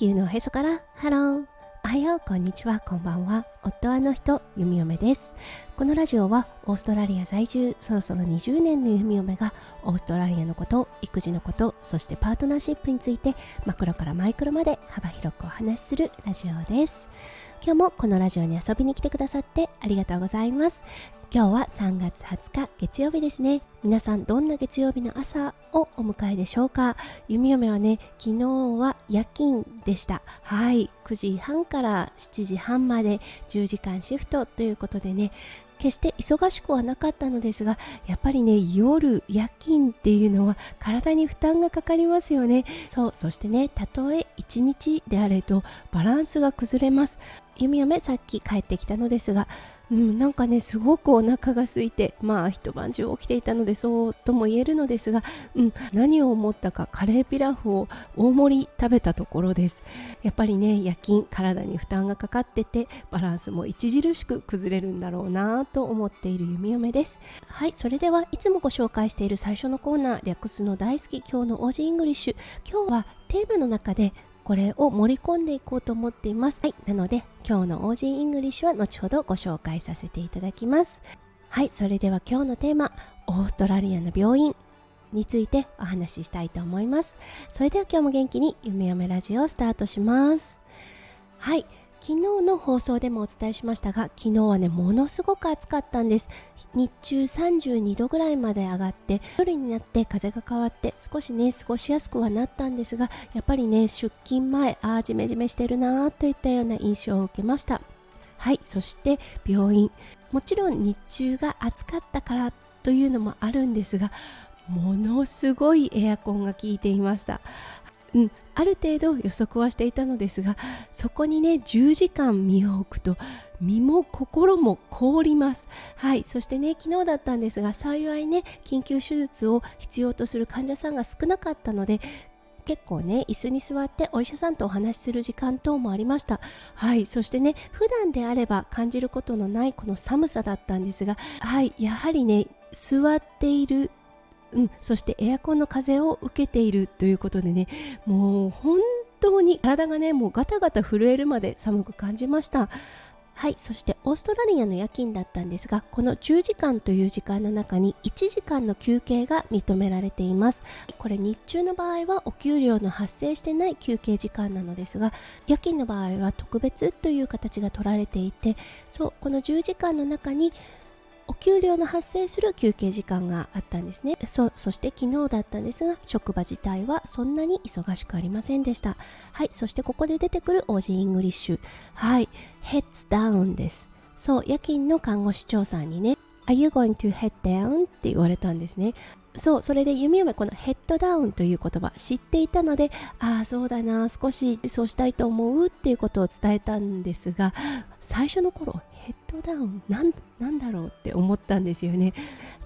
地球のおへそからハロー。おはようこんにちは。こんばんは。夫はの人弓嫁です。このラジオはオーストラリア在住そろそろ20年の弓嫁がオーストラリアのこと育児のことそしてパートナーシップについてマクロからマイクロまで幅広くお話しするラジオです。今日もこのラジオに遊びに来てくださってありがとうございます。今日は3月20日月曜日ですね。皆さんどんな月曜日の朝をお迎えでしょうか？弓嫁はね昨日は夜勤でした。はい。9時半から7時半まで10時間シフトということでね決して忙しくはなかったのですがやっぱりね夜夜勤っていうのは体に負担がかかりますよね。そうそしてねたとえ1日であれとバランスが崩れます。弓嫁さっき帰ってきたのですがうん、なんかねすごくお腹が空いてまあ一晩中起きていたのでそうとも言えるのですが、うん、何を思ったかカレーピラフを大盛り食べたところです。やっぱりね夜勤体に負担がかかっててバランスも著しく崩れるんだろうなと思っている弓嫁です。はいそれではいつもご紹介している最初のコーナー略すの大好き今日の Aussie English。今日はテーマの中でこれを盛り込んでいこうと思っています。はい、なので今日の OG イングリッシュは後ほどご紹介させていただきます。はい、それでは今日のテーマ、オーストラリアの病院についてお話ししたいと思います。それでは今日も元気に夢嫁ラジオをスタートします。はい、昨日の放送でもお伝えしましたが昨日はねものすごく暑かったんです。日中32度ぐらいまで上がって夜になって風が変わって少しね過ごしやすくはなったんですがやっぱりね出勤前ああジメジメしてるなーといったような印象を受けました。はいそして病院。もちろん日中が暑かったからというのもあるんですがものすごいエアコンが効いていました。うん、ある程度予測はしていたのですがそこにね10時間身を置くと身も心も凍ります。はいそしてね昨日だったんですが幸いね緊急手術を必要とする患者さんが少なかったので結構ね椅子に座ってお医者さんとお話しする時間等もありました。はいそしてね普段であれば感じることのないこの寒さだったんですがはいやはりね座っているうん、そしてエアコンの風を受けているということでねもう本当に体がねもうガタガタ震えるまで寒く感じました。はいそしてオーストラリアの夜勤だったんですがこの10時間という時間の中に1時間の休憩が認められています。これ日中の場合はお給料の発生してない休憩時間なのですが夜勤の場合は特別という形が取られていてそうこの10時間の中にお給料の発生する休憩時間があったんですね。そして昨日だったんですが職場自体はそんなに忙しくありませんでした。はいそしてここで出てくる Aussie English。はい Heads down です。そう夜勤の看護師長さんにね Are you going to head down? って言われたんですね。そうそれで弓嫁この head down という言葉知っていたのでああそうだな少しそうしたいと思うっていうことを伝えたんですが最初の頃ヘッドダウンなんなんだろうって思ったんですよね。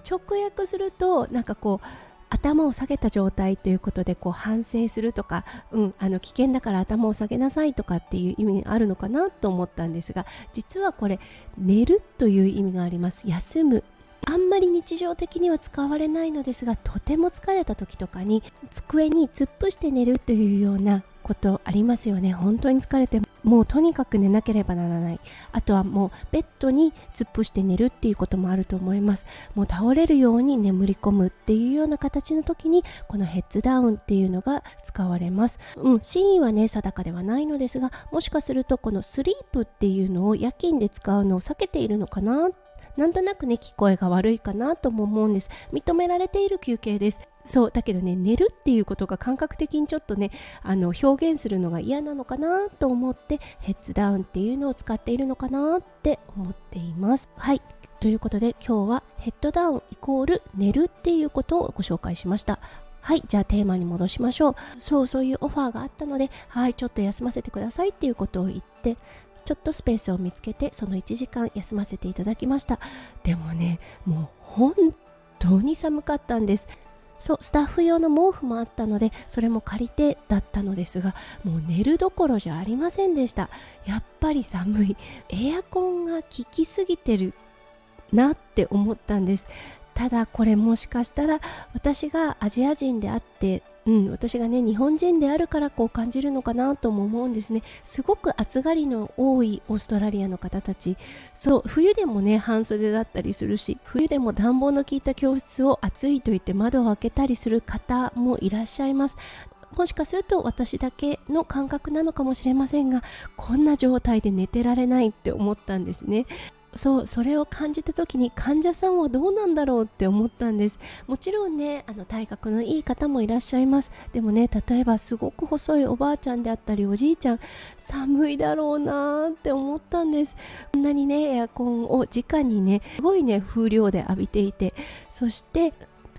直訳するとなんかこう頭を下げた状態ということでこう反省するとか、うん、あの危険だから頭を下げなさいとかっていう意味があるのかなと思ったんですが実はこれ寝るという意味があります。休むあんまり日常的には使われないのですがとても疲れた時とかに机に突っ伏して寝るというようなことありますよね。本当に疲れてもうとにかく寝なければならない。あとはもうベッドに突っ伏して寝るっていうこともあると思います。もう倒れるように眠り込むっていうような形の時にこのヘッズダウンっていうのが使われます。うん真意はね定かではないのですがもしかするとこのスリープっていうのを夜勤で使うのを避けているのかなっなんとなくね聞こえが悪いかなとも思うんです。認められている休憩です。そうだけどね寝るっていうことが感覚的にちょっとねあの表現するのが嫌なのかなと思ってヘッズダウンっていうのを使っているのかなって思っています。はい。ということで今日はヘッドダウンイコール寝るっていうことをご紹介しました。はい、じゃあテーマに戻しましょう。そう、そういうオファーがあったので、はい、ちょっと休ませてくださいっていうことを言って、ちょっとスペースを見つけてその1時間休ませていただきました。でもねもう本当に寒かったんです。そうスタッフ用の毛布もあったのでそれも借りてだったのですがもう寝るどころじゃありませんでした。やっぱり寒い。エアコンが効きすぎてるなって思ったんです。ただこれもしかしたら私がアジア人であってうん、私がね日本人であるからこう感じるのかなとも思うんですね。すごく暑がりの多いオーストラリアの方たち。そう冬でもね半袖だったりするし冬でも暖房の効いた教室を暑いと言って窓を開けたりする方もいらっしゃいます。もしかすると私だけの感覚なのかもしれませんがこんな状態で寝てられないって思ったんですね。そうそれを感じた時に患者さんはどうなんだろうって思ったんです。もちろんねあの体格のいい方もいらっしゃいます。でもね例えばすごく細いおばあちゃんであったりおじいちゃん寒いだろうなって思ったんです。こんなにねエアコンを直にねすごいね風量で浴びていて。そして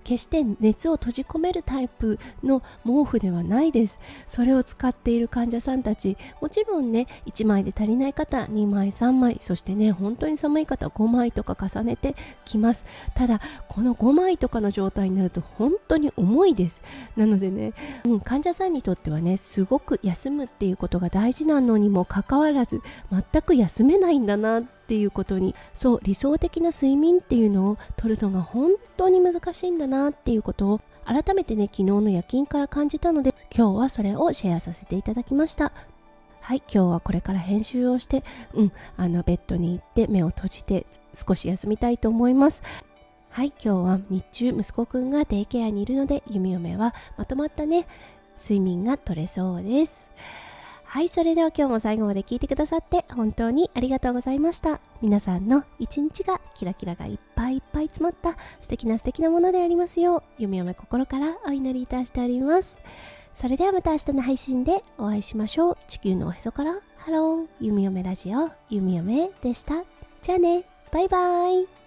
決して熱を閉じ込めるタイプの毛布ではないです。それを使っている患者さんたちもちろんね1枚で足りない方2枚3枚そしてね本当に寒い方5枚とか重ねてきます。ただこの5枚とかの状態になると本当に重いです。なのでね、うん、患者さんにとってはねすごく休むっていうことが大事なのにもかかわらず全く休めないんだなってていうことにそう理想的な睡眠っていうのを取るのが本当に難しいんだなっていうことを改めてね昨日の夜勤から感じたので今日はそれをシェアさせていただきました。はい今日はこれから編集をしてうんあのベッドに行って目を閉じて少し休みたいと思います。はい今日は日中息子くんがデイケアにいるので弓嫁はまとまったね睡眠が取れそうです。はい、それでは今日も最後まで聞いてくださって本当にありがとうございました。皆さんの一日がキラキラがいっぱいいっぱい詰まった素敵な素敵なものでありますよう、弓嫁心からお祈りいたしております。それではまた明日の配信でお会いしましょう。地球のおへそからハロー、弓嫁ラジオ、弓嫁でした。じゃあね、バイバイ。